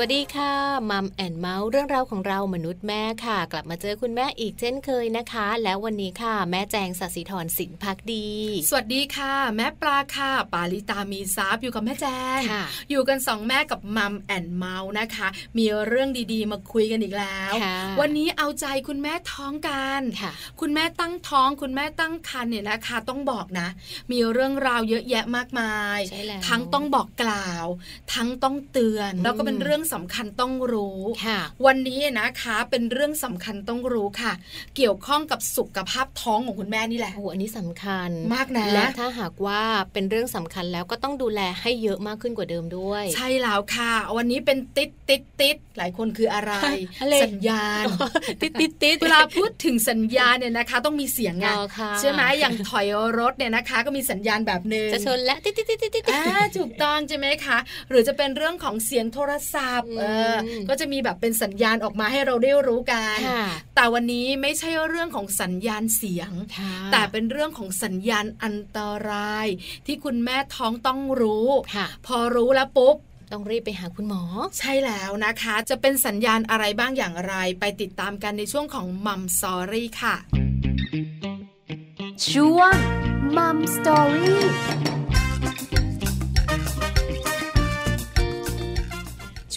วัสดีค่ะ Mom and Mouth เรื่องราวของเรามนุษย์แม่ค่ะ กลับมาเจอคุณแม่อีกเช่นเคยนะคะ แล้ววันนี้ค่ะ แม่แจงสัสิธรสินพักดี สวัสดีค่ะ แม่ปลาค่ะ ปาลิตามีซับอยู่กับแม่แจงอยู่กันสองแม่กับ Mom and Mouth นะคะ มีเรื่องดีๆ มาคุยกันอีกแล้ว วันนี้เอาใจคุณแม่ท้องกันคุณแม่ตั้งท้องคุณแม่ตั้งครรภ์เนี่ยนะคะต้องบอกนะ มีเรื่องราวเยอะแยะมากมาย ทั้งต้องบอกกล่าว ทั้งต้องเตือนแล้วก็เป็นเรื่องสำคัญต้องรู้วันนี้นะคะเป็นเรื่องสำคัญต้องรู้ค่ะ เกี่ยวข้องกับสุขภาพท้องของคุณแม่นี่แหละโอ้อันนี้สำคัญมากนะและถ้าหากว่าเป็นเรื่องสำคัญแล้วก็ต้องดูแลให้เยอะมากขึ้นกว่าเดิมด้วย ใช่แล้วค่ะ วันนี้เป็นติดติดติดหลายคนคืออะไร สัญญาณติดติดติดเวลาพูดถึงสัญญาณเนี่ยนะคะ ต้องมีเสียงไงใช่ไหมอย่างถอยรถเนี่ยนะคะ ก็มีสัญญาณแบบหนึ่งจะชนและติดติดติดติดติดถูกต้องใช่ไหมคะ หรือจะเป็นเรื่องของเสียงโทรศัพท์ก็จะมีแบบเป็นสัญญาณออกมาให้เราได้รู้กัน แต่วันนี้ไม่ใช่เรื่องของสัญญาณเสียง แต่เป็นเรื่องของสัญญาณอันตราย ที่คุณแม่ท้องต้องรู้ พอรู้แล้วปุ๊บต้องรีบไปหาคุณหมอ ใช่แล้วนะคะ จะเป็นสัญญาณอะไรบ้างอย่างไร ไปติดตามกันในช่วงของ Mom Story ค่ะ ช่วง Mom Story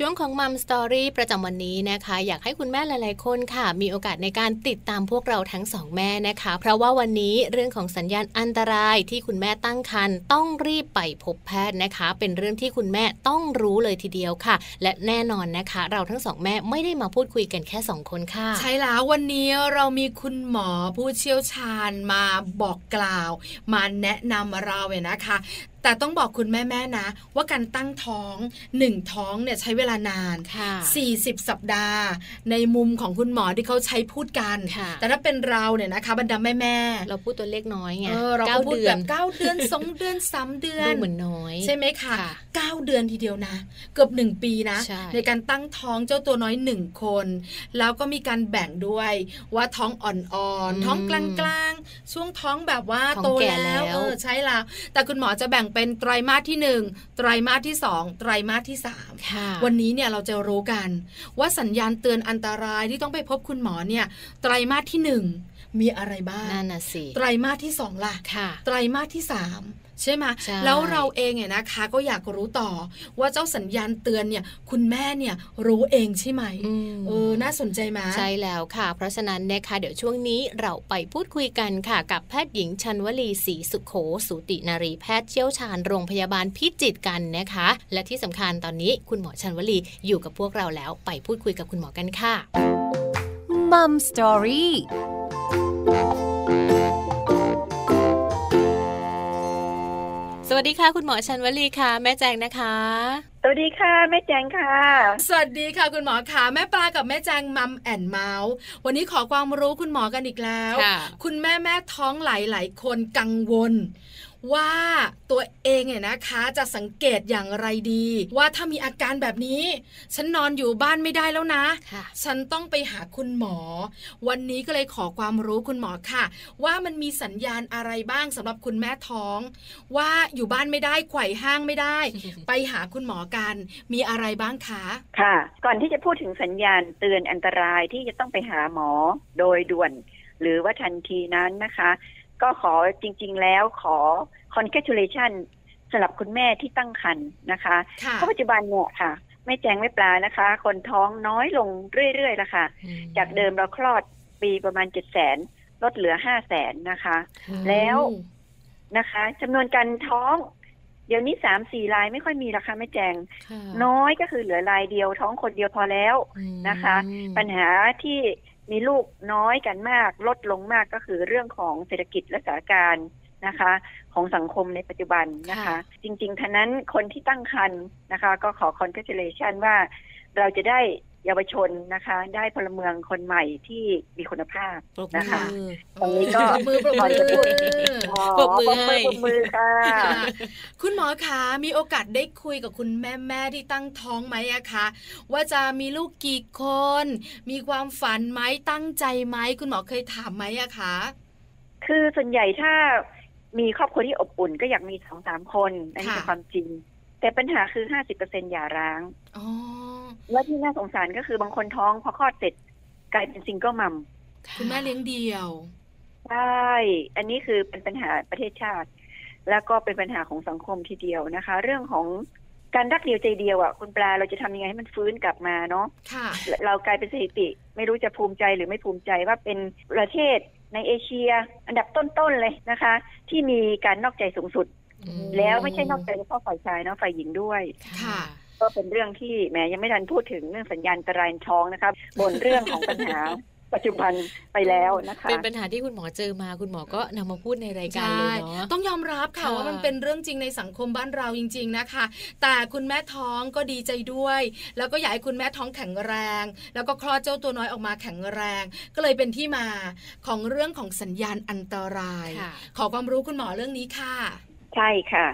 ช่วงของ Mom Story ประจำวันนี้นะคะ อยากให้คุณแม่หลาย ๆ คนค่ะ มีโอกาสในการติดตามพวกเราทั้งสองแม่นะคะ เพราะว่าวันนี้เรื่องของสัญญาณอันตรายที่คุณแม่ตั้งครรภ์ต้องรีบไปพบแพทย์นะคะ เป็นเรื่องที่คุณแม่ต้องรู้เลยทีเดียวค่ะ และแน่นอนนะคะ เราทั้งสองแม่ไม่ได้มาพูดคุยกันแค่สองคนค่ะ ใช่แล้ววันนี้เรามีคุณหมอผู้เชี่ยวชาญมาบอกกล่าว มาแนะนำเราเนี่ยนะคะ แต่ต้องบอกคุณแม่ๆนะ ว่าการตั้งท้องหนึ่งท้องเนี่ยใช้เวลานานสี่สิบสัปดาห์ ในมุมของคุณหมอที่เขาใช้พูดกัน แต่ถ้าเป็นเราเนี่ยนะคะบรรดาแม่ๆเราพูดตัวเลขน้อยไงเราพูดแบบเก้าเดือนสองเดือนสามเดือนเหมือนน้อย ใช่ไหมคะเก้าเดือนทีเดียวนะ เกือบหนึ่งปีนะ ในการตั้งท้องเจ้าตัวน้อยหนึ่งคน แล้วก็มีการแบ่งด้วยว่าท้องอ่อนๆท้องกลางๆช่วงท้องแบบว่าโตแล้วเออใช่แล้วแต่คุณหมอจะแบ่งเป็นไตรมาสที่หนึ่งไตรมาสที่สองไตรมาสที่สามวันนี้เนี่ยเราจะรู้กัน ว่าสัญญาณเตือนอันตรายที่ต้องไปพบคุณหมอเนี่ยไตรมาสที่หนึ่งมีอะไรบ้างนั่นน่ะสิไตรมาสที่สองล่ะไตรมาสที่สาม ใช่ไหมแล้วเราเองเนี่ยนะคะ ก็อยากรู้ต่อว่าเจ้าสัญญาณเตือนเนี่ย คุณแม่เนี่ยรู้เองใช่ไหมเออน่าสนใจไหมใช่แล้วค่ะ เพราะฉะนั้นนะคะเดี๋ยวช่วงนี้เราไปพูดคุยกันค่ะ กับแพทย์หญิงชันวลีศรีสุขโข สูตินารีแพทย์เชี่ยวชาญโรงพยาบาลพิจิตรกันนะคะ และที่สำคัญตอนนี้คุณหมอชันวลีอยู่กับพวกเราแล้วไปพูดคุยกับคุณหมอกันค่ะมัมสตอรี่ วัสดีค่ะ คุณหมอชันวลีค่ะ แม่แจงนะคะสวัสดีค่ะแม่แจงค่ะ สวัสดีค่ะ คุณหมอค่ะ แม่ปลากับแม่แจงมัมแอนเมาส์วันนี้ขอความรู้คุณหมอกันอีกแล้ว คุณแม่แม่ท้องหลายๆคนกังวล ว่าตัวเองเนี่ยนะคะจะสังเกตอย่างไรดี ว่าถ้ามีอาการแบบนี้ ฉันนอนอยู่บ้านไม่ได้แล้วนะะฉันต้องไปหาคุณหมอ วันนี้ก็เลยขอความรู้คุณหมอค่ะ ว่ามันมีสัญญาณอะไรบ้างสำหรับคุณแม่ท้อง ว่าอยู่บ้านไม่ได้ไขว่ห้างไม่ได้ ไปหาคุณหมอกันมีอะไรบ้างคะค่ะ ก่อนที่จะพูดถึงสัญญาณเตือนอันตรายที่จะต้องไปหาหมอโดยด่วน หรือว่าทันทีนั้นนะคะ ก็ขอจริง ๆ แล้วขอ congratulation สำหรับคุณแม่ที่ตั้งครรภ์นะคะเพราะปัจจุบันเนี่ยค่ะไม่แจ้งไม่ปลานะคะ คนท้องน้อยลงเรื่อยๆแล้วค่ะ จากเดิมเราคลอดปีประมาณเจ็ดแสนลดเหลือห้าแสนนะคะ แล้วนะคะจำนวนการท้อง เดี๋ยวนี้สามสี่รายไม่ค่อยมีราคาไม่แจง น้อยก็คือเหลือรายเดียวท้องคนเดียวพอแล้วนะคะ ปัญหาที่ มีลูกน้อยกันมาก ลดลงมากก็คือเรื่องของเศรษฐกิจและสถานการณ์นะคะ ของสังคมในปัจจุบันนะคะ จริงๆท่านั้นคนที่ตั้งครรภ์นะคะ ก็ขอคอนเกรสเรชันว่าเราจะได้ เยาวชนนะคะ ได้พลเมืองคนใหม่ที่มีคุณภาพนะคะตรงนี้ก็มือปรบมือปรบมือให้มือค่ะ คุณหมอคะมีโอกาสได้คุยกับคุณแม่แม่ที่ตั้งท้องไหมอะคะ ว่าจะมีลูกกี่คน มีความฝันไหมตั้งใจไหมคุณหมอเคยถามไหมอะคะ คือส่วนใหญ่ถ้ามีครอบครัวที่อบอุ่นก็อยากมีสองสามคนอันนี้ค่ะเป็นความจริง แต่ปัญหาคือห้าสิบเปอร์เซ็นหย่าร้างอ๋อและที่น่าสงสารก็คือบางคนท้องพอคลอดเสร็จกลายเป็นซิงเกิลมัมคุณแม่เลี้ยงเดี่ยว ใช่ อันนี้คือเป็นปัญหาประเทศชาติ แล้วก็เป็นปัญหาของสังคมทีเดียวนะคะ เรื่องของการรักเดียวใจเดียวอะคุณปลาเราจะทำยังไงให้มันฟื้นกลับมาเนาะค่ะ เรากลายเป็นสถิติ ไม่รู้จะภูมิใจหรือไม่ภูมิใจว่าเป็นประเทศในเอเชีย อันดับต้นๆเลยนะคะ ที่มีการนอกใจสูงสุดอืม แล้วไม่ใช่นอกใจเฉพาะฝ่ายชายเนาะฝ่ายหญิงด้วยค่ะก็เป็นเรื่องที่แหมยังไม่ทันพูดถึงเรื่องสัญญาณอันตรายท้องนะครับบนเรื่องของปัญหาปัจจุบันไปแล้วนะคะ เป็นปัญหาที่คุณหมอเจอมาคุณหมอก็นำมาพูดในรายการเลยเนาะต้องยอมรับค่ะค่ะว่ามันเป็นเรื่องจริงในสังคมบ้านเราจริง ๆนะคะ แต่คุณแม่ท้องก็ดีใจด้วย แล้วก็อยากให้คุณแม่ท้องแข็งแรง แล้วก็คลอดเจ้าตัวน้อยออกมาแข็งแรง ก็เลยเป็นที่มาของเรื่องของสัญญาณอันตรายค่ะขอความรู้คุณหมอเรื่องนี้ค่ะ ใช่ค่ะ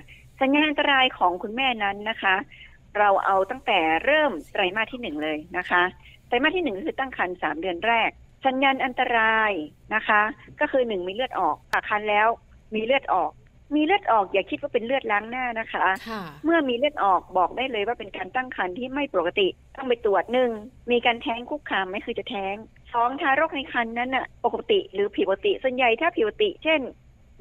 สัญญาณอันตรายของคุณแม่นั้นนะคะ เราเอาตั้งแต่เริ่มไตรมาสที่หนึ่งเลยนะคะไตรมาสที่หนึ่งก็คือตั้งครรภ์สามเดือนแรก สัญญาณอันตรายนะคะ ก็คือหนึ่งมีเลือดออกฝากคันแล้วมีเลือดออก มีเลือดออกอย่าคิดว่าเป็นเลือดล้างหน้านะคะค่ะเมื่อมีเลือดออกบอกได้เลยว่าเป็นการตั้งครรภ์ที่ไม่ปกติ ต้องไปตรวจหนึ่งมีการแท้งคุกคามไหม่คือจะแท้งสองทารกในครรภ์นั้นน่ะปกติหรือผิดปกติส่วนใหญ่ถ้าผิดปกติ เช่น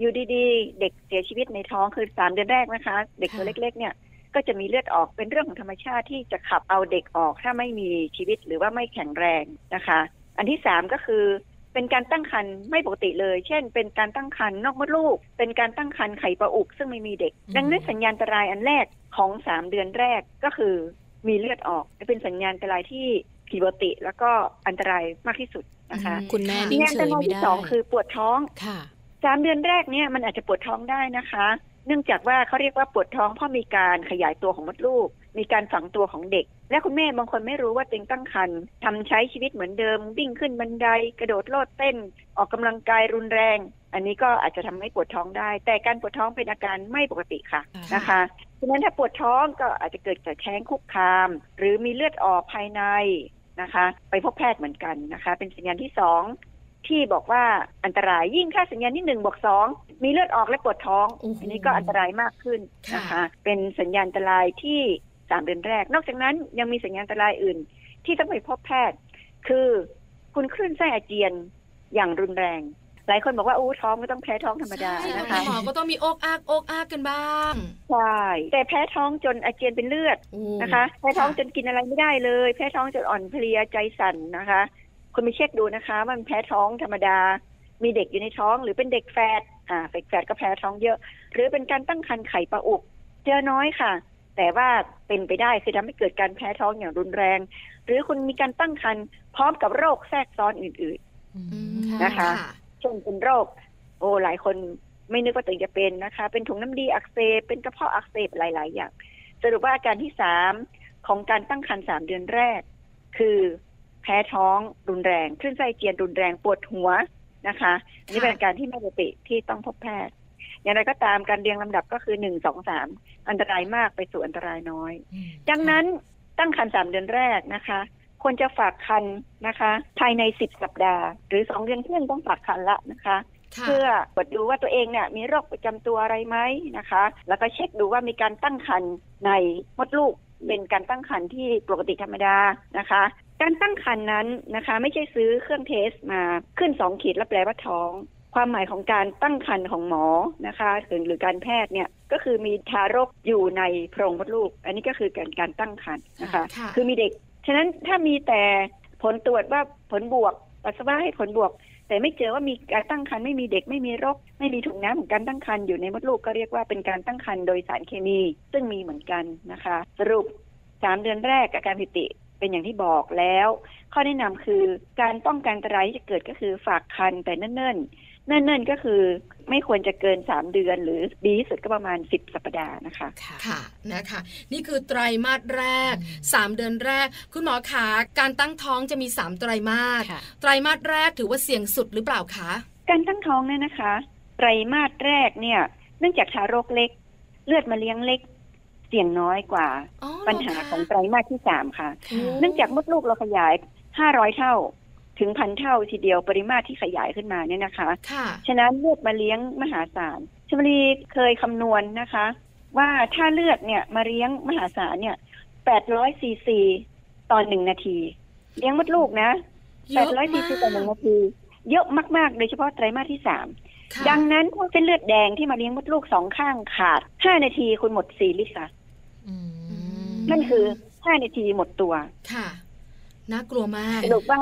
อยู่ดีๆ เด็กเสียชีวิตในท้องคือสามเดือนแรกนะคะ เด็กตัวเล็ก ๆ เนี่ยก็จะมีเลือดออกเป็นเรื่องของธรรมชาติที่จะขับเอาเด็กออกถ้าไม่มีชีวิตหรือว่าไม่แข็งแรงนะคะ อันที่สามก็คือเป็นการตั้งครรภ์ไม่ปกติเลย เช่น เป็นการตั้งครรภ์นอกมดลูก เป็นการตั้งครรภ์ไข่ปลาอุก ซึ่งไม่มีเด็กอืมดังนั้นสัญญาณอันตรายอันแรกของสามเดือนแรกก็คือมีเลือดออกเป็นสัญญาณอันตรายที่ผิดปกติแล้วก็อันตรายมากที่สุดนะคะ คุณแม่ค่ะนิ่งสัญญาณเฉอันตรายยไม่ที่ได้สองคือปวดท้องค่ะ สามเดือนแรกเนี่ยมันอาจจะปวดท้องได้นะคะ เนื่องจากว่าเขาเรียกว่าปวดท้องเพราะมีการขยายตัวของมดลูก มีการฝังตัวของเด็ก และคุณแม่บางคนไม่รู้ว่าตัวเองตั้งครรภ์ทำใช้ชีวิตเหมือนเดิม วิ่งขึ้นบันไดกระโดดโลดเต้น ออกกำลังกายรุนแรง อันนี้ก็อาจจะทำให้ปวดท้องได้ แต่การปวดท้องเป็นอาการไม่ปกติค่ะค่ะนะคะฉะนั้นถ้าปวดท้องก็อาจจะเกิดจากแท้งคุกคาม หรือมีเลือดออกภายในนะคะ ไปพบแพทย์เหมือนกันนะคะ เป็นสัญญาณที่สอง ที่บอกว่าอันตรายยิ่งค่าสัญญาณที่หนึ่งบวกสองมีเลือดออกและปวดท้องโอ้โหอันนี้ก็อันตรายมากขึ้นนะคะค่ะเป็นสัญญาณอันตรายที่สามเดือนแรก นอกจากนั้นยังมีสัญญาณอันตรายอื่น ที่ต้องไปพบแพทย์ คือคุณคลื่นไส้อาเจียนอย่างรุนแรง หลายคนบอกว่าอู้ท้องไม่ต้องแพ้ท้องธรรมดาใช่นะคุคะณหมอก็ต้องมีอกอักอกอักกันบ้างใช่แต่แพ้ท้องจนอาเจียนเป็นเลือดโอ้นะคะ แพ้ท้องจนกินอะไรไม่ได้เลย แพ้ท้องจนอ่อนเพลียใจสั่นนะคะ คุณไปเช็คดูนะคะว่ามันแพ้ท้องธรรมดา มีเด็กอยู่ในท้อง หรือเป็นเด็กแฝดอ่าเด็กแฝดก็แพ้ท้องเยอะ หรือเป็นการตั้งครรภ์ไข่ปลาอุกเจอน้อยค่ะ แต่ว่าเป็นไปได้คือทำให้เกิดการแพ้ท้องอย่างรุนแรง หรือคุณมีการตั้งครรภ์พร้อมกับโรคแทรกซ้อนอื่นอือืมมนะคะๆเช่นเป็นโรค โอ้หลายคนไม่นึกว่าตัวเองจะเป็นนะคะ เป็นถุงน้ำดีอักเสบเป็นกระเพาะอักเสบหลาย ๆ อย่าง สรุปว่าอาการที่สามของการตั้งครรภ์สามเดือนแรก คือ แพ้ท้องรุนแรง คลื่นไส้อาเจียนรุนแรงปวดหัวนะคะอันนี้เป็นอาการที่ไม่ปกติที่ต้องพบแพทย์ อย่างไรก็ตามการเรียงลำดับก็คือหนึ่งสองสามอันตรายมากไปสู่อันตรายน้อยอืมดังนั้นตั้งครรภ์สามเดือนแรกนะคะ ควรจะฝากครรภ์นะคะ ภายในสิบสัปดาห์ หรือสองเดือนครึ่งต้องฝากครรภ์ละนะคะค่ะเพื่อตรวจดูว่าตัวเองเนี่ยมีโรคประจำตัวอะไรไหมนะคะ แล้วก็เช็คดูว่ามีการตั้งครรภ์ในมดลูกเป็นการตั้งครรภ์ที่ปกติธรรมดานะคะ การตั้งครรภ์นั้นนะคะ ไม่ใช่ซื้อเครื่องเทสมาขึ้นสองขีดแล้วแปลว่าท้อง ความหมายของการตั้งครรภ์ของหมอนะคะหรือหรือการแพทย์เนี่ยก็คือมีทารกอยู่ในโพรงมดลูก อันนี้ก็คือการการตั้งครรภ์นะคะค่ะคือมีเด็ก ฉะนั้นถ้ามีแต่ผลตรวจว่าผลบวกปัสสาวะให้ผลบวก แต่ไม่เจอว่ามีการตั้งครรภ์ไม่มีเด็กไม่มีโรคไม่มีถุงน้ำของการตั้งครรภ์อยู่ในมดลูกก็เรียกว่าเป็นการตั้งครรภ์โดยสารเคมี ซึ่งมีเหมือนกันนะคะ สรุปสามเดือนแรกอาการผิดปกติ เป็นอย่างที่บอกแล้ว ข้อแนะนำคือการป้องกันอันตรายที่จะเกิดก็คือฝากคันแต่เนิ่นๆเนิ่นๆก็คือไม่ควรจะเกินสามเดือน หรือดีที่สุดก็ประมาณสิบสัปดาห์นะคะค่ะค่ะนะคะ นี่คือไตรมาสแรกอืมสามเดือนแรก คุณหมอขาการตั้งท้องจะมีสามไตรมาสค่ะไตรมาสแรกถือว่าเสี่ยงสุดหรือเปล่าคะการตั้งท้องเนี่ยนะคะ ไตรมาสแรกเนี่ย เนื่องจากทารกเล็ก เลือดมาเลี้ยงเล็กเสี่ยงน้อยกว่าอ๋อปัญหาเหรคะของไตรมาสที่สามค่ะค่ะ เนื่องจากมดลูกเราขยายห้าร้อยเท่า ถึงพันเท่าทีเดียวปริมาตรที่ขยายขึ้นมาเนี่ยนะคะค่ะฉะนั้นเลือดมาเลี้ยงมหาศาลชมรีเคยคำนวณนะคะ ว่าถ้าเลือดเนี่ยมาเลี้ยงมหาศาลเนี่ยแปดร้อยซีซีต่อหนึ่งนาที เลี้ยงมดลูกนะเยแปดอะร้อยซีมาซีต่อหนึ่งกนาที เยอะมาก ๆ โดยเฉพาะไตรมาสที่สามค่ะดังนั้นพวกเส้นเลือดแดงที่มาเลี้ยงมดลูกสองข้างขาดห้านาทีคุณหมดสี่ลิตรค่ะอืม นั่นคือห้านาทีหมดตัว ค่ะ น่ากลัวมากสรุปว่า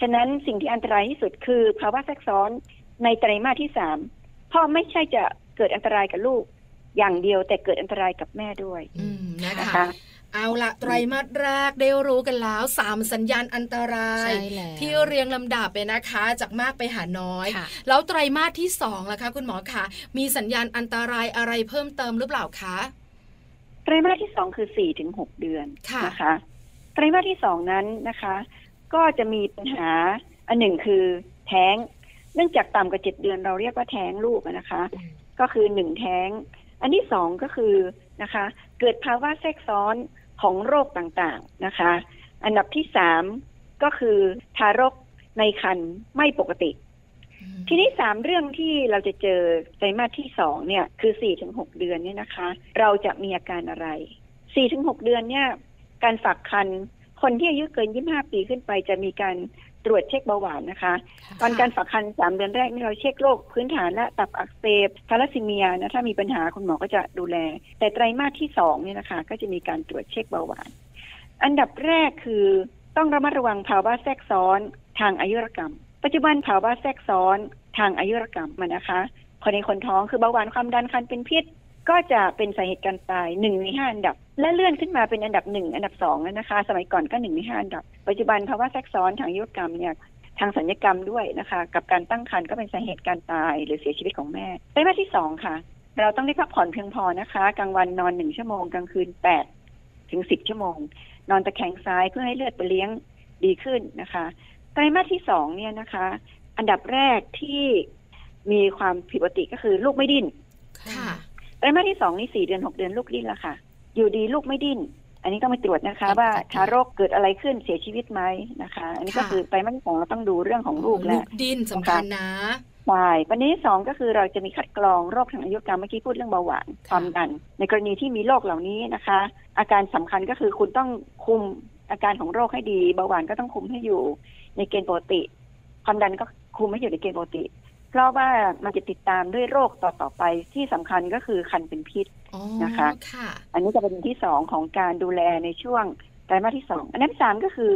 ฉะนั้นสิ่งที่อันตรายที่สุดคือภาวะแทรกซ้อนในไตรมาสที่สามเพราะไม่ใช่จะเกิดอันตรายกับลูกอย่างเดียวแต่เกิดอันตรายกับแม่ด้วย อืมนะนะคะคะ เอาละไตรมาสแรกได้รู้กันแล้วสามสัญญาณอันตรายใช่แล้วที่เรียงลำดับไปนะคะ จากมากไปหาน้อยค่ะแล้วไตรมาสที่สองล่ะคะ คุณหมอคะมีสัญญาณอันตรายอะไรเพิ่มเติมหรือเปล่าคะไต รมาสที่สองคือสี่ถึงหกเดือนค่ะนะคะไตรมาสที่สองนั้นนะคะ ก็จะมีปัญหาอันหนึ่งคือแท้ง เนื่องจากต่ำกว่าเจ็ดเดือนเราเรียกว่าแท้งลูกอะนะคะอืมก็คือหนึ่งแท้ง อันที่สองก็คือนะคะ เกิดภาวะแทรกซ้อนของโรคต่างๆนะคะ อันดับที่สามก็คือทารกในครรภ์ไม่ปกติ ทีนี้สามเรื่องที่เราจะเจอไตรมาสที่สองเนี่ยคือสี่ถึงหกเดือนเนี่ยนะคะ เราจะมีอาการอะไรสี่ถึงหกเดือนเนี่ย การฝากคันคนที่อายุเกินยี่ห้าปีขึ้นไปจะมีการตรวจเช็คเบาหวานนะคะ ตอนการฝากคันสามเดือนแรกนี่เราเช็คโรคพื้นฐานและตับอักเสบทาลัสซีเมียนะถ้ามีปัญหาคุณหมอก็จะดูแล แต่ไตรมาสที่สองเนี่ยนะคะ ก็จะมีการตรวจเช็คเบาหวาน อันดับแรกคือต้องระมัดระวังภาวะแทรกซ้อนทางอายุรกรรม ปัจจุบันภาวะแทรกซ้อนทางอายุรกรรมมันนะคะ คนในคนท้องคือเบาหวานความดันคันเป็นพิษ ก็จะเป็นสาเหตุการตายหนึ่งในห้าอันดับ และเลื่อนขึ้นมาเป็นอันดับหนึ่งอันดับสองแล้วนะคะ สมัยก่อนก็หนึ่งในห้าอันดับ ปัจจุบันภาวะแทรกซ้อนทางอายุรกรรมเนี่ยทางสัญญกรรมด้วยนะคะ กับการตั้งครรภ์ก็เป็นสาเหตุการตายหรือเสียชีวิตของแม่ไตรมาสที่สองค่ะ เราต้องได้พักผ่อนเพียงพอนะคะกลางวันนอนหนึ่งชั่วโมงกลางคืนแปดถึงสิบชั่วโมง นอนตะแคงซ้ายเพื่อให้เลือดไปเลี้ยงดีขึ้นนะคะ ไตรมาสที่สองเนี่ยนะคะ อันดับแรกที่มีความผิดปกติก็คือลูกไม่ดิ้นค่ะไตรมาสที่สองนี่สี่เดือนหกเดือนลูกดิ้นแล้วค่ะ อยู่ดีลูกไม่ดิ้น อันนี้ต้องไปตรวจนะคะครับว่าทารกเกิดอะไรขึ้นเสียชีวิตไหมนะคะ อันนี้ก็ค่ะคือไตรมาสที่สองเราต้องดูเรื่องของลูกลูและกดินสำคัญนะใช่ประเด็นที่สองก็คือเราจะมีคัดกรองโรคทางอายุรกรรมเมื่อกี้พูดเรื่องเบาหวานความดัน ในกรณีที่มีโรคเหล่านี้นะคะ อาการสำคัญก็คือคุณต้องคุมอาการของโรคให้ดี เบาหวานก็ต้องคุมให้อยู่ ในเกณฑ์ปกติ ความดันก็คุมให้อยู่ในเกณฑ์ปกติ เพราะว่ามันจะติดตามด้วยโรคต่อๆไปที่สำคัญก็คือคันเป็นพิษอ๋อนะคะค่ะอันนี้จะเป็นที่สองของการดูแลในช่วงไตรมาสที่สองอันนั้นสามก็คือ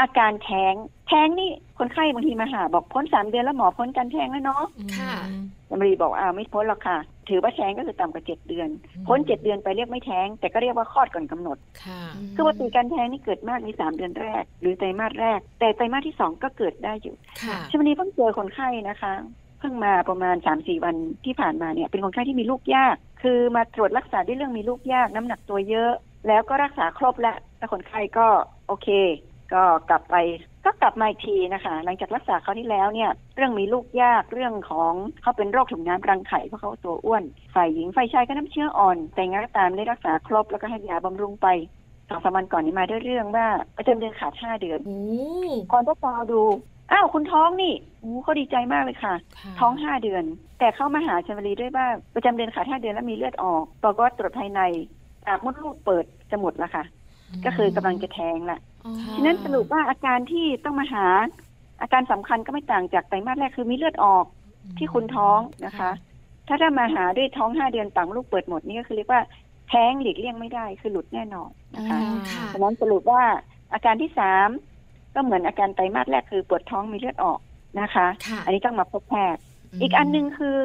อาการแท้ง แท้งนี่คนไข้บางทีมาหา บอกพ้นสามเดือนแล้วหมอพ้นการแท้งแล้วเนาะค่ะยมรีบอกอ้าวไม่พ้นหรอกค่ะ ถือว่าแท้งก็คือต่ำกว่าเจ็ดเดือน พ้นเจ็ดเดือนไปเรียกไม่แท้ง แต่ก็เรียกว่าคลอดก่อนกำหนดค่ะคือปกติการแท้งนี่เกิดมากในสามเดือนแรก หรือไตรมาสแรก แต่ไตรมาสที่สองก็เกิดได้อยู่ค่ะชมรีเพิ่งเจอคนไข้นะคะ เพิ่งมาประมาณสามสี่วันที่ผ่านมาเนี่ยเป็นคนไข้ที่มีลูกยาก คือมาตรวจรักษาด้วยเรื่องมีลูกยาก น้ำหนักตัวเยอะ แล้วก็รักษาครบแล้วแล้วคนไข้ก็โอเค ก็กลับไป ก็กลับมาอีกทีนะคะ หลังจากรักษาเขาวที่แล้วเนี่ย เรื่องมีลูกยากเรื่องของเขาเป็นโรคถุงน้ำรังไข่เพราะเขาตัวอ้วนฝ่ายหญิงฝ่ายชายก็น้ำเชื้ออ่อน แต่งานก็ตามได้รักษาครบแล้วก็ให้ยาบำรุงไปสองสามวันก่อนนี้มาด้วยเรื่องว่าประจำเดือนขาดห้าเดือนโอ้ก่อนก็ตาดูอ้าวคุณท้องนี่อู้เขาดีใจมากเลยค่ะค่ะ ท้องห้าเดือน แต่เข้ามาหาชมรีด้วยว่าประจำเดือนขาดห้าเดือนแล้วมีเลือดออกปรากฏว่าตรวจภายในปากมดลูกเปิดจะหมดแล้วค่ะ ก็คือกำลังจะแท้งละอ๋อค่ะ ฉะนั้นสรุปว่าอาการที่ต้องมาหา อาการสำคัญก็ไม่ต่างจากไตรมาสแรกคือมีเลือดออกที่คุณท้องนะคะ ถ้าถ้ามาหาด้วยท้องห้าเดือนปากมดลูกเปิดหมดนี่ก็คือเรียกว่าแท้งหลีกเลี่ยงไม่ได้คือหลุดแน่นอนนะคะอ๋อค่ะฉะนั้นสรุปว่าอาการที่สามก็เหมือนอาการไตรมาสแรกคือปวดท้องมีเลือดออกนะคะค่ะอันนี้ต้องมาพบแพทย์ อีกอันหนึ่งคือ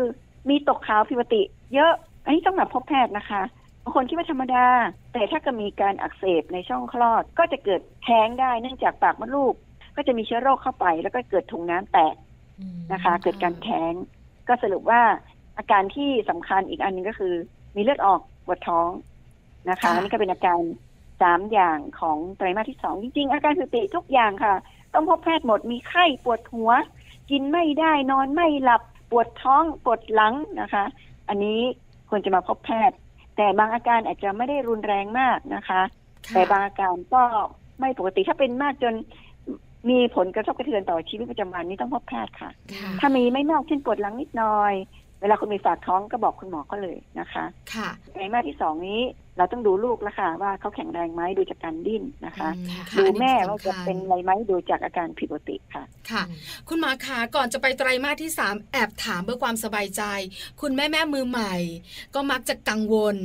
มีตกขาวผิดปกติ เยอะ อันนี้ต้องมาพบแพทย์นะคะ บางคนคิดว่าธรรมดา แต่ถ้าเก็มีการอักเสบในช่องคลอด ก็จะเกิดแท้งได้เนื่องจากปากมดลูก ก็จะมีเชื้อโรคเข้าไป แล้วก็เกิดถุงน้ำแตกอืมนะคะ เกิดการแท้ง ก็สรุปว่าอาการที่สำคัญอีกอันหนึ่งก็คือ มีเลือดออกปวดท้องนะคะค่ะอันนี้ก็เป็นอาการสามอย่างของไตรมาสที่สองจริงๆ อาการสติทุกอย่างค่ะ ต้องพบแพทย์หมดมีไข้ปวดหัว กินไม่ได้นอนไม่หลับปวดท้องปวดหลังนะคะ อันนี้ควรจะมาพบแพทย์ แต่บางอาการอาจจะไม่ได้รุนแรงมากนะคะค่ะแต่บางอาการก็ไม่ปกติถ้าเป็นมากจนมีผลกระทบกระเทือนต่อชีวิตประจำวันนี้ต้องพบแพทย์ค่ะค่ะ ถ้ามีไม่มากเช่นปวดหลังนิดหน่อย เวลาคุณมีฝากท้องก็บอกคุณหมอเขาเลยนะคะค่ะไตรมาสที่สองนี้เราต้องดูลูกแล้วค่ะว่าเขาแข็งแรงไหมดูจากการดิ้นนะคะอืมค่ะค่ะดูอันนี้แม่สำคัญว่าจะเป็นอะไรไหมดูจากอาการผิดปกติค่ะ ค่ะ คุณหมอขาก่อนจะไปไตรมาสที่ 3 แอบถามเพื่อความสบายใจ คุณแม่แม่มือใหม่ ก็มักจะกังวล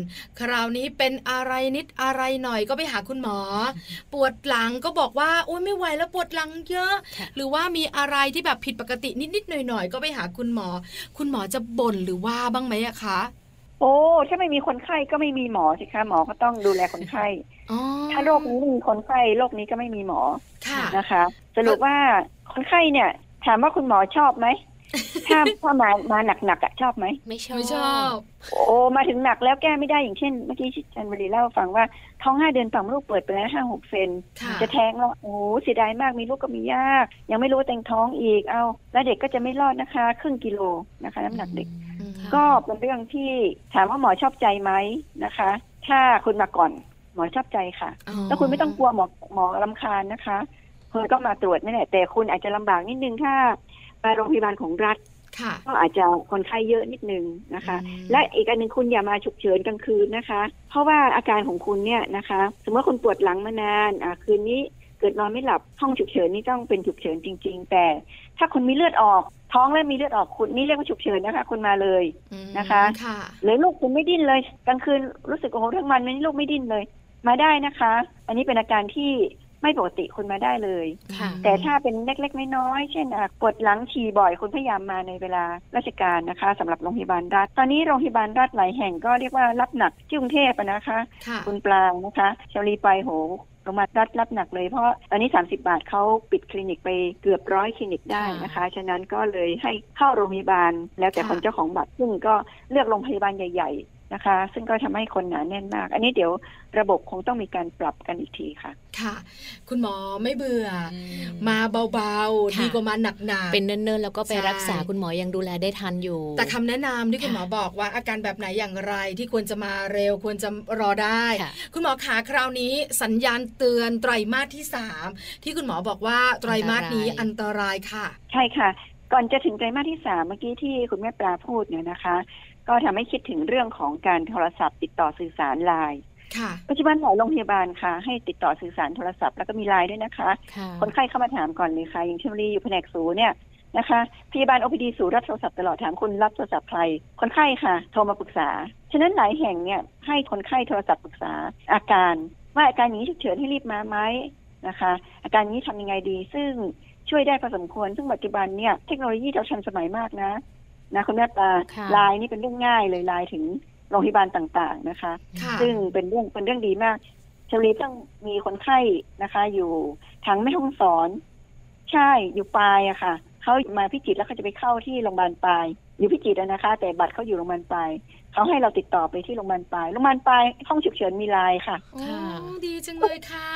คราวนี้เป็นอะไรนิดอะไรหน่อยก็ไปหาคุณหมอ ปวดหลังก็บอกว่าโอ้ยไม่ไหวแล้วปวดหลังเยอะค่ะหรือว่ามีอะไรที่แบบผิดปกตินิดๆหน่อยๆก็ไปหาคุณหมอ คุณหมอจะบ่นหรือว่าบ้างไหมอะคะ โอ้ถ้าไม่มีคนไข้ก็ไม่มีหมอสิคะหมอก็ต้องดูแลคนไข้อ๋อถ้าโรคนี้ไม่มีคนไข้โรคนี้ก็ไม่มีหมอค่ะนะคะ สรุปว่าคนไข้เนี่ย ถามว่าคุณหมอชอบไหมถ้าถ้ามามาหนักๆอะชอบไหมไม่ชอบไม่ชอบ โอ้มาถึงหนักแล้วแก้ไม่ได้อย่างเช่น เมื่อกี้จันบรีเล่าให้ฟังว่าท้องห้าเดือนต่อมลูกเปิดไปแล้วห้าหกเซนค่ะจะแท้งแล้วโอ้โหเสียดายมากมีลูกก็มียาก ยังไม่รู้ว่าแต่งท้องอีกเอา แล้วเด็กก็จะไม่รอดนะคะ ครึ่งกิโลนะคะ น้ำหนักเด็กอืม ก็เป็นเรื่องที่ถามว่าหมอชอบใจไหมนะคะ ถ้าคุณมาก่อนหมอชอบใจค่ะอ๋อแล้วคุณไม่ต้องกลัวหมอหมอลำคาญนะคะคุณก็มาตรวจนี่แหละแต่คุณอาจจะลำบากนิดนึงถ้าไปโรงพยาบาลของรัฐค่ะก็อาจจะคนไข้เยอะนิดนึงนะคะอืมและอีกอันหนึ่งคุณอย่ามาฉุกเฉินกลางคืนนะคะ เพราะว่าอาการของคุณเนี่ยนะคะ สมมติว่าคุณปวดหลังมานานอ่าคืนนี้ เกิดนอนไม่หลับห้องฉุกเฉินนี่ต้องเป็นฉุกเฉินจริง ๆ แต่ถ้าคุณมีเลือดออกท้องแล้วมีเลือดออกคุณนี่เรียกว่าฉุกเฉินนะคะคุณมาเลยอืมนะคะค่ะหรือลูกคุณไม่ดิ้นเลยกลางคืนรู้สึกโอ้โหทั้งวันนี้ลูกไม่ดิ้นเลย มาได้นะคะ อันนี้เป็นอาการที่ไม่ปกติคุณมาได้เลยค่ะแต่ถ้าเป็นเล็กๆน้อยๆเช่นอะปวดหลังฉี่บ่อยคุณพยายามมาในเวลาราชการนะคะสำหรับโรงพยาบาลรัฐ ตอนนี้โรงพยาบาลรัฐหลายแห่งก็เรียกว่ารับหนักที่กรุงเทพอะนะคะค่ะคุณปลางนะคะชาลีไปโห โรงพยาบาลรัฐรับหนักเลยเพราะตอนนี้ 30 บาทเขาปิดคลินิกไปเกือบร้อยคลินิกได้นะคะ ฉะนั้นก็เลยให้เข้าโรงพยาบาลแล้วแต่คนเจ้าของบัตรซึ่งก็เลือกโรงพยาบาลใหญ่ๆ นะคะ ซึ่งก็ทำให้คนหนาแน่นมาก อันนี้เดี๋ยวระบบคงต้องมีการปรับกันอีกทีค่ะ ค่ะ คุณหมอไม่เบื่อออืมมาเบาๆค่ะดีกว่ามาหนักๆเป็นเนิ่นๆ แล้วก็ไปใช่รักษาคุณหมอยังดูแลได้ทันอยู่ แต่คำแนะนำที่คุณค่ะหมอบอกว่าอาการแบบไหนอย่างไรที่ควรจะมาเร็วควรจะรอได้ค่ะคุณหมอขาคราวนี้สัญญาณเตือนไตรมาสที่สามที่คุณหมอบอกว่าไตรมาสนี้อันตรายค่ะ ใช่ค่ะก่อนจะถึงไตรมาสที่สามเมื่อกี้ที่คุณแม่ปลาพูดเนี่ยนะคะ ก็ทำให้คิดถึงเรื่องของการโทรศัพท์ ติดต่อสื่อสารไลน์ค่ะปัจจุบันหลายโรงพยาบาลค่ะ ให้ติดต่อสื่อสารโทรศัพท์แล้วก็มีไลน์ด้วยนะคะค่ะคนไข้เข้ามาถามก่อนเลยค่ะอย่างเช่นรีอยู่แผนกสูเนี่ยนะคะพยาบาล OPD สูรับโทรศัพท์ตลอดถามคุณรับโทรศัพท์ใคร คนไข้ค่ะ โทรมาปรึกษา ฉะนั้นหลายแห่งเนี่ยให้คนไข้โทรศัพท์ปรึกษาอาการ ว่าอาการอย่างนี้ฉุกเฉินให้รีบมาไหมนะคะ อาการนี้ทำยังไงดี ซึ่งช่วยได้พอสมควร ซึ่งปัจจุบันเนี่ยเทคโนโลยีเราทันสมัยมากนะ นะคุณแม่ปลาค่ะไลน์นี่เป็นเรื่องง่ายเลยไลน์ถึงโรงพยาบาลต่างๆนะคะค่ะซึ่งเป็นเรื่องเป็นเรื่องดีมากชลีต้องมีคนไข้นะคะ อยู่ทางแม่ห้องสอน ใช่อยู่ปลายอะค่ะเขามาพิจิตรแล้วเขาจะไปเข้าที่โรงพยาบาลปลายอยู่พิจิตรอะนะคะ แต่บัตรเขาอยู่โรงพยาบาลปายเขาให้เราติดต่อไปที่โรงพยาบาลปลายโรงพยาบาลปลายห้องฉุกเฉินมีไลน์ค่ะโอ้ดีจังเลยค่ะ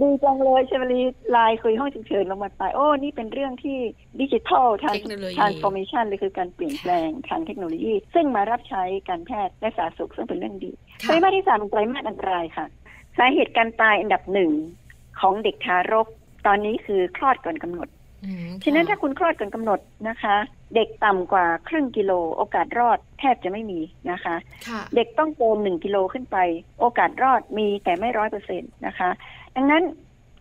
ดีจังเลยเชฟลีไลน์คุยห้องฉุกเฉินโรงพยาบาลปายโอ้ นี่เป็นเรื่องที่ดิจิทัลทางเทคโนโลยี transformation เลยคือการเปลี่ยนแปลงทางเทคโนโลยี ซึ่งมารับใช้การแพทย์และสาธารณสุขซึ่งเป็นเรื่องดีไตค่ะรมาสที่สามเป็นไตรมาสอันตรายค่ะ สาเหตุการตายอันดับหนึ่งของเด็กทารก ตอนนี้คือคลอดก่อนกำหนดอืมฉะนั้นค่ะถ้าคุณคลอดก่อนกำหนดนะคะ เด็กต่ำกว่าครึ่งกิโล โอกาสรอดแทบจะไม่มีนะคะค่ะเด็กต้องเกินหนึ่งกิโลขึ้นไป โอกาสรอดมีแต่ไม่ร้อยเปอร์เซ็นต์นะคะ ดังนั้น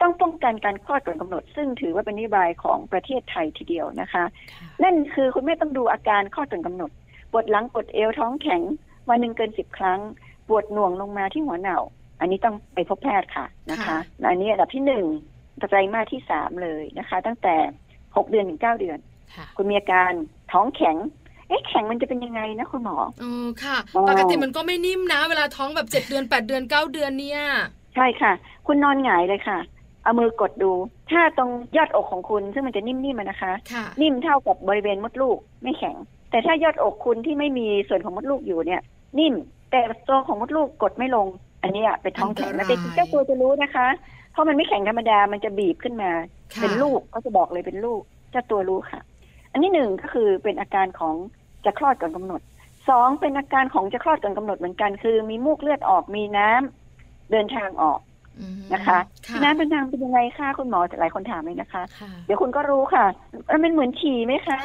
ต้องป้องกันการคลอดก่อนกำหนด ซึ่งถือว่าเป็นนโยบายของประเทศไทยทีเดียวนะคะค่ะนั่นคือคุณแม่ต้องดูอาการคลอดก่อนกำหนดปวดหลังปวดเอวท้องแข็งวันหนึ่งเกินสิบครั้ง ปวดหน่วงลงมาที่หัวเหน่า อันนี้ต้องไปพบแพทย์ค่ะนะคะค่ะและอันนี้อันดับที่หนึ่งไตรมาสที่สามเลยนะคะ ตั้งแต่หกเดือนถึงเก้าเดือนค่ะคุณมีอาการท้องแข็งเอ๊ะแข็งมันจะเป็นยังไงนะคุณหมอโอ้ค่ะอ๋อปกติมันก็ไม่นิ่มนะ เวลาท้องแบบเจ็ดเดือนแปดเดือนเก้าเดือนเนี่ย ใช่ค่ะ คุณนอนหงายเลยค่ะ เอามือกดดู ถ้าตรงยอดอกของคุณซึ่งมันจะนิ่มๆอะนะคะ ค่ะ นิ่มเท่ากับบริเวณมดลูกไม่แข็ง แต่ถ้ายอดอกคุณที่ไม่มีส่วนของมดลูกอยู่เนี่ย นิ่ม แต่ตัวของมดลูกกดไม่ลง อันนี้อะเป็นท้องแข็งอันตรายแล้วเป็นเจ้าตัวจะรู้นะคะ เพราะมันไม่แข็งธรรมดามันจะบีบขึ้นมา ค่ะ เป็นลูกก็จะบอกเลยเป็นลูกเจ้าตัวรู้ค่ะ อันที่หนึ่งก็คือเป็นอาการของจะคลอดก่อนกำหนดสองเป็นอาการของจะคลอดก่อนกำหนดเหมือนกันคือ มีมูกเลือดออกมีน้ำ เดินทางออกนะคะค่ะน้ำเป็นนางเป็นยังไงคะคุณหมอหลายคนถามเลยนะคะค่ะเดี๋ยวคุณก็รู้ค่ะแล้วมันเหมือนฉี่ไหมคะ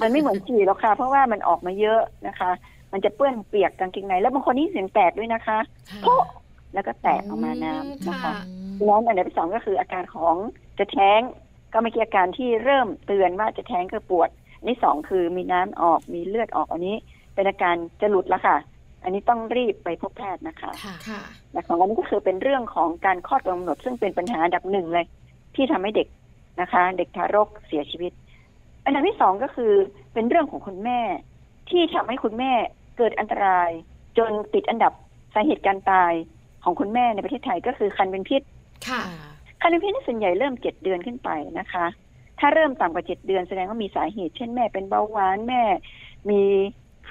มันไม่เหมือนฉี่หรอกค่ะ เพราะว่ามันออกมาเยอะนะคะ มันจะเปื้อนเปียกกางเกงในแล้วบางคนนี่เสียงแตกด้วยนะคะค่ะโป๊ะแล้วก็แตกออกมาน้ำนะคะค่ะแล้วอันดับที่สองก็คืออาการของจะแท้ง ก็ไม่ใช่อาการที่เริ่มเตือนว่าจะแท้งก็ปวดอันที่สองคือมีน้ำออกมีเลือดออกอันนี้ เป็นอาการจะหลุดแล้วค่ะ อันนี้ต้องรีบไปพบแพทย์นะคะค่ะค่ะและของอันนี้ก็คือเป็นเรื่องของการคลอดกำหนด ซึ่งเป็นปัญหาอันดับหนึ่งเลย ที่ทำให้เด็กนะคะ เด็กทารกเสียชีวิต อันดับที่สองก็คือเป็นเรื่องของคุณแม่ ที่ทำให้คุณแม่เกิดอันตราย จนติดอันดับสาเหตุการตายของคุณแม่ในประเทศไทยก็คือคันเป็นพิษค่ะคันเป็นพิษนี่ส่วนใหญ่เริ่มเจ็ดเดือนขึ้นไปนะคะ ถ้าเริ่มต่ำกว่าเจ็ดเดือนแสดงว่ามีสาเหตุ เช่นแม่เป็นเบาหวานแม่ มี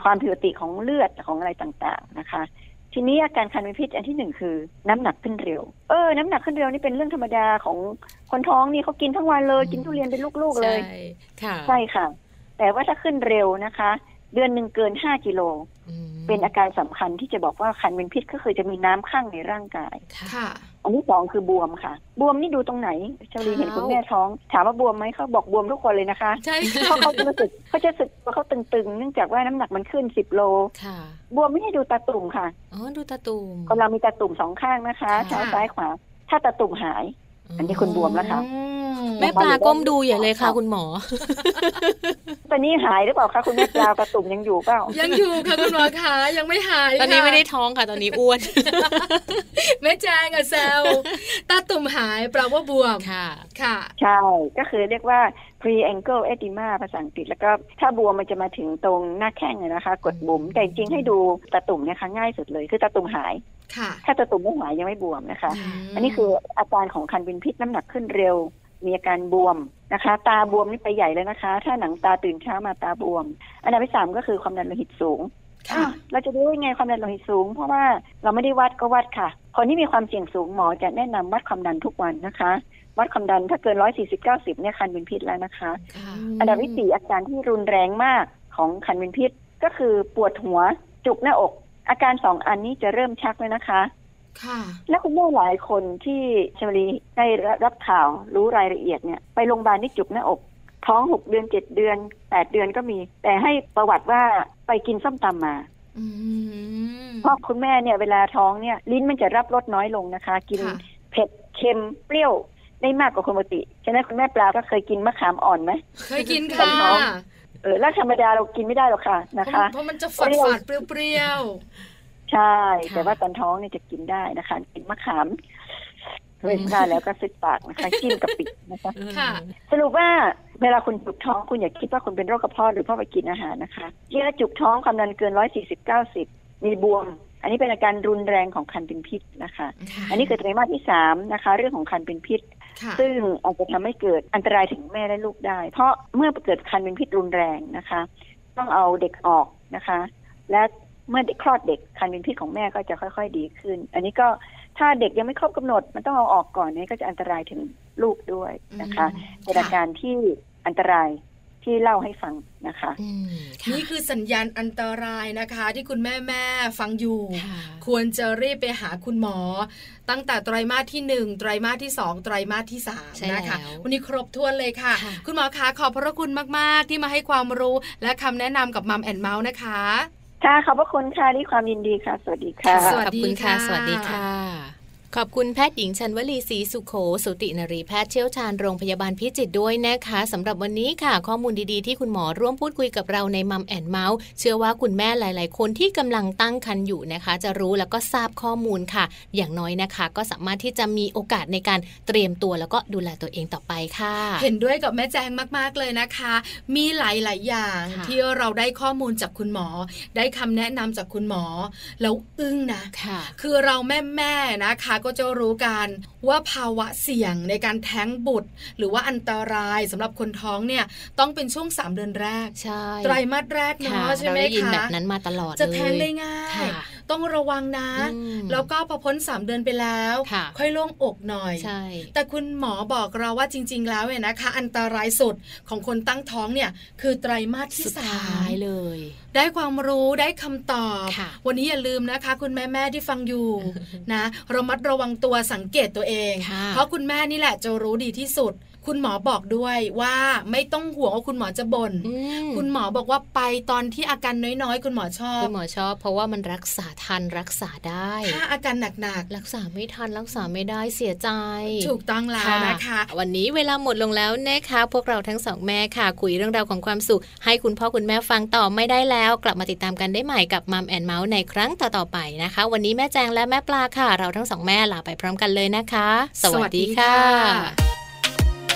ความผิดปกติของเลือดของอะไรต่างๆนะคะ ทีนี้อาการคันเป็นพิษอันที่หนึ่งคือ น้ำหนักขึ้นเร็ว เออ น้ำหนักขึ้นเร็วนี่เป็นเรื่องธรรมดาของคนท้องนี่เขากินทั้งวันเลย กินทุเรียนเป็นลูกๆเลยใช่ค่ะใช่ค่ะ แต่ว่าถ้าขึ้นเร็วนะคะ เดือนหนึ่งเกินห้ากิโลอืมเป็นอาการสำคัญที่จะบอกว่าคันเป็นพิษก็คือจะมีน้ำข้างในร่างกายค่ะค่ะ อันที่สองคือบวมค่ะ บวมนี่ดูตรงไหนเชลีเห็นคุณแม่ท้อง ถามว่าบวมไหมเขาบอกบวมทุกคนเลยนะคะใช่เพราะเขาจะรู้สึกเขาจะรู้สึกว่าเขาตึงๆ เนื่องจากว่าน้ำหนักมันขึ้นสิบโลค่ะ บวมไม่ให้ดูตาตุ่มค่ะอ๋อดูตาตุ่มคนเรามีตาตุ่มสองข้างนะคะค่ะซ้ายซ้ายขวา ถ้าตาตุ่มหาย อันนี้คุณบวมแล้วค่ะอืมแม่ปลาก้มดูอย่าเลยค่ะ คุณหมอ ตอนนี้หายหรือเปล่าคะคุณแม่ปลาตาตุ่มยังอยู่เปล่า ยังอยู่ค่ะคุณหมอคะยังไม่หาย ตอนนี้ค่ะไม่ได้ท้องค่ะ ตอนนี้อ้วน แม่แจงอะแซวตาตุ่มหายแปลว่าบวมค่ะ ค่ะ ใช่ ก็คือเรียกว่า pre ankle edema ภาษาอังกฤษแล้วก็ถ้าบวมมันจะมาถึงตรงหน้าแข้งเลยนะคะ กดบุ๋มแต่จริงๆให้ดูตาตุ่มเนี่ยค่ะง่ายสุดเลย คือตาตุ่มหายค่ะ ถ้าตาตุ่มไม่หายยังไม่บวมนะคะมอันนี้คืออาการของคันเป็นพิษน้ำหนักขึ้นเร็ว มีอาการบวมนะคะ ตาบวมนี่ไปใหญ่เลยนะคะ ถ้าหนังตาตื่นเช้ามาตาบวม อันดับที่สามก็คือความดันโลหิตสูงค่ะอ้าวเราจะรู้ได้ไงความดันโลหิตสูง เพราะว่าเราไม่ได้วัดก็วัดค่ะ คนที่มีความเสี่ยงสูงหมอจะแนะนำวัดความดันทุกวันนะคะ วัดความดันถ้าเกินร้อยสี่สิบเก้าสิบเนี่ยคันเป็นพิษแล้วนะคะค่ะอันดับที่สี่อาการที่รุนแรงมากของคันเป็นพิษก็คือปวดหัวจุกหน้าอก อาการสองอันนี้จะเริ่มชักเลยนะคะ ค่ะ และคุณแม่หลายคนที่ชมรีได้รับข่าวรู้รายละเอียดเนี่ยไปโรงพยาบาลที่จุกหน้าอก ท้องหกเดือนเจ็ดเดือนแปดเดือนก็มี แต่ให้ประวัติว่าไปกินส้มตำมาอืมเพราะคุณแม่เนี่ยเวลาท้องเนี่ยลิ้นมันจะรับรสน้อยลงนะคะ กินค่ะเผ็ดเค็มเปรี้ยวได้มากกว่าคนปกติ ฉะนั้นคุณแม่ปลาก็เคยกินมะขามอ่อนไหม เคยกินตอค่ะนท้อง เออแล้วธรรมดาเรากินไม่ได้หรอกค่ะนะคะ เพราะมันจะฝาดฝาดๆเปรี้ยวใช่ค่ะแต่ว่าตอนท้องเนี่ยจะกินได้นะคะ กินมะขามเว้นได้แล้วก็ซิดปากนะคะจิ้มกะปินะคะๆค่ะสรุปว่าเวลาคุณจุกท้องคุณอย่าคิดว่าคุณเป็นโรคกระเพาะหรือเพราะไปกินอาหารนะคะเวลาจุกท้องความดันเกินร้อยสี่สิบเก้าสิบมีบวม อันนี้เป็นอาการรุนแรงของคันเป็นพิษนะคะค่ะอันนี้คือไตรมาสที่สามนะคะ เรื่องของคันเป็นพิษค่ะ ซึ่งอาจจะทำให้เกิดอันตรายถึงแม่และลูกได้ เพราะเมื่อเกิดคันเป็นพิษรุนแรงนะคะ ต้องเอาเด็กออกนะคะ และเมื่อเด็กคลอดเด็กคันเป็นพิษของแม่ก็จะค่อย ๆ ดีขึ้น อันนี้ก็ถ้าเด็กยังไม่ครบกำหนด มันต้องเอาออกก่อนเนี่ยก็จะอันตรายถึงลูกด้วยนะคะอืมเป็นอาการที่อันตราย ที่เล่าให้ฟังนะคะอืมค่ะนี่คือสัญญาณอันตรายนะคะ ที่คุณแม่แม่ๆฟังอยู่ค่ะควรจะรีบไปหาคุณหมอ ตั้งแต่ไตรมาสที่หนึ่งไตรมาสที่สองไตรมาสที่สามใช่นะคะแล้ววันนี้ครบถ้วนเลยค่ะค่ะ คุณหมอคะขอบพระคุณมาก ๆ ที่มาให้ความรู้และคำแนะนำกับ Mom and Mouth นะคะค่ะขอบพระคุณค่ะด้วยความยินดีค่ะ สวัสดีค่ะ สวัสดีค่ะขอบคุณค่ะ สวัสดีค่ะ ขอบคุณแพทย์หญิงชัญวลีศรีสุโข สูตินรีแพทย์เชี่ยวชาญโรงพยาบาลพิจิตรด้วยนะคะสำหรับวันนี้ค่ะ ข้อมูลดีๆที่คุณหมอร่วมพูดคุยกับเราใน Mom and Mouth เชื่อว่าคุณแม่หลาย ๆ คนที่กำลังตั้งครรภ์อยู่นะคะ จะรู้แล้วก็ทราบข้อมูลค่ะ อย่างน้อยนะคะ ก็สามารถที่จะมีโอกาสในการเตรียมตัวแล้วก็ดูแลตัวเองต่อไปค่ะ เห็นด้วยกับแม่แจงมากๆเลยนะคะ มีหลาย ๆ อย่างค่ะที่เราได้ข้อมูลจากคุณหมอ ได้คำแนะนำจากคุณหมอแล้วอึ้งนะค่ะคือเราแม่แม่ๆนะคะก็จะรู้กันว่าภาวะเสี่ยงในการแท้งบุตร หรือว่าอันตรายสำหรับคนท้องเนี่ยต้องเป็นช่วง 3 เดือนแรกใช่ไตรมาสแรกค่ะเนาะใช่เราไหมได้ยินคะแบบนั้นมาตลอดจะเลยแท้งได้ง่ายค่ะต้องระวังนะ แล้วก็พอพ้นสามเดือนไปแล้ว ค่อยโล่งอกหน่อยใช่แต่คุณหมอบอกเราว่าจริง ๆ แล้วเนี่ยนะคะ อันตรายสุดของคนตั้งท้องเนี่ยคือไตรมาสที่สามเลย ได้ความรู้ได้คำตอบ วันนี้อย่าลืมนะคะ คุณแม่แม่ที่ฟังอยู่นะระมัดระวังตัวสังเกตตัวเอง เพราะคุณแม่นี่แหละจะรู้ดีที่สุด คุณหมอบอกด้วยว่าไม่ต้องห่วงว่าคุณหมอจะบน่นคุณหมอบอกว่าไปตอนที่อาการน้อยๆ คุณหมอชอบ คุณหมอชอบ เพราะว่ามันรักษาทันรักษาได้ ถ้าอาการหนักๆ รักษาไม่ทันรักษาไม่ได้เสียใจ ถูกต้องแล้วนะคะ วันนี้เวลาหมดลงแล้วนะคะ พวกเราทั้งสองแม่ค่ะ คุยเรื่องราวของความสุข ให้คุณพ่อคุณแม่ฟังต่อไม่ได้แล้ว กลับมาติดตามกันได้ใหม่กับมัมแอนเมาส์ในครั้งต่อๆไปนะคะ วันนี้แม่แจงและแม่ปลาค่ะ เราทั้งสองแม่ลาไปพร้อมกันเลยนะคะ สวัสดีค่ะ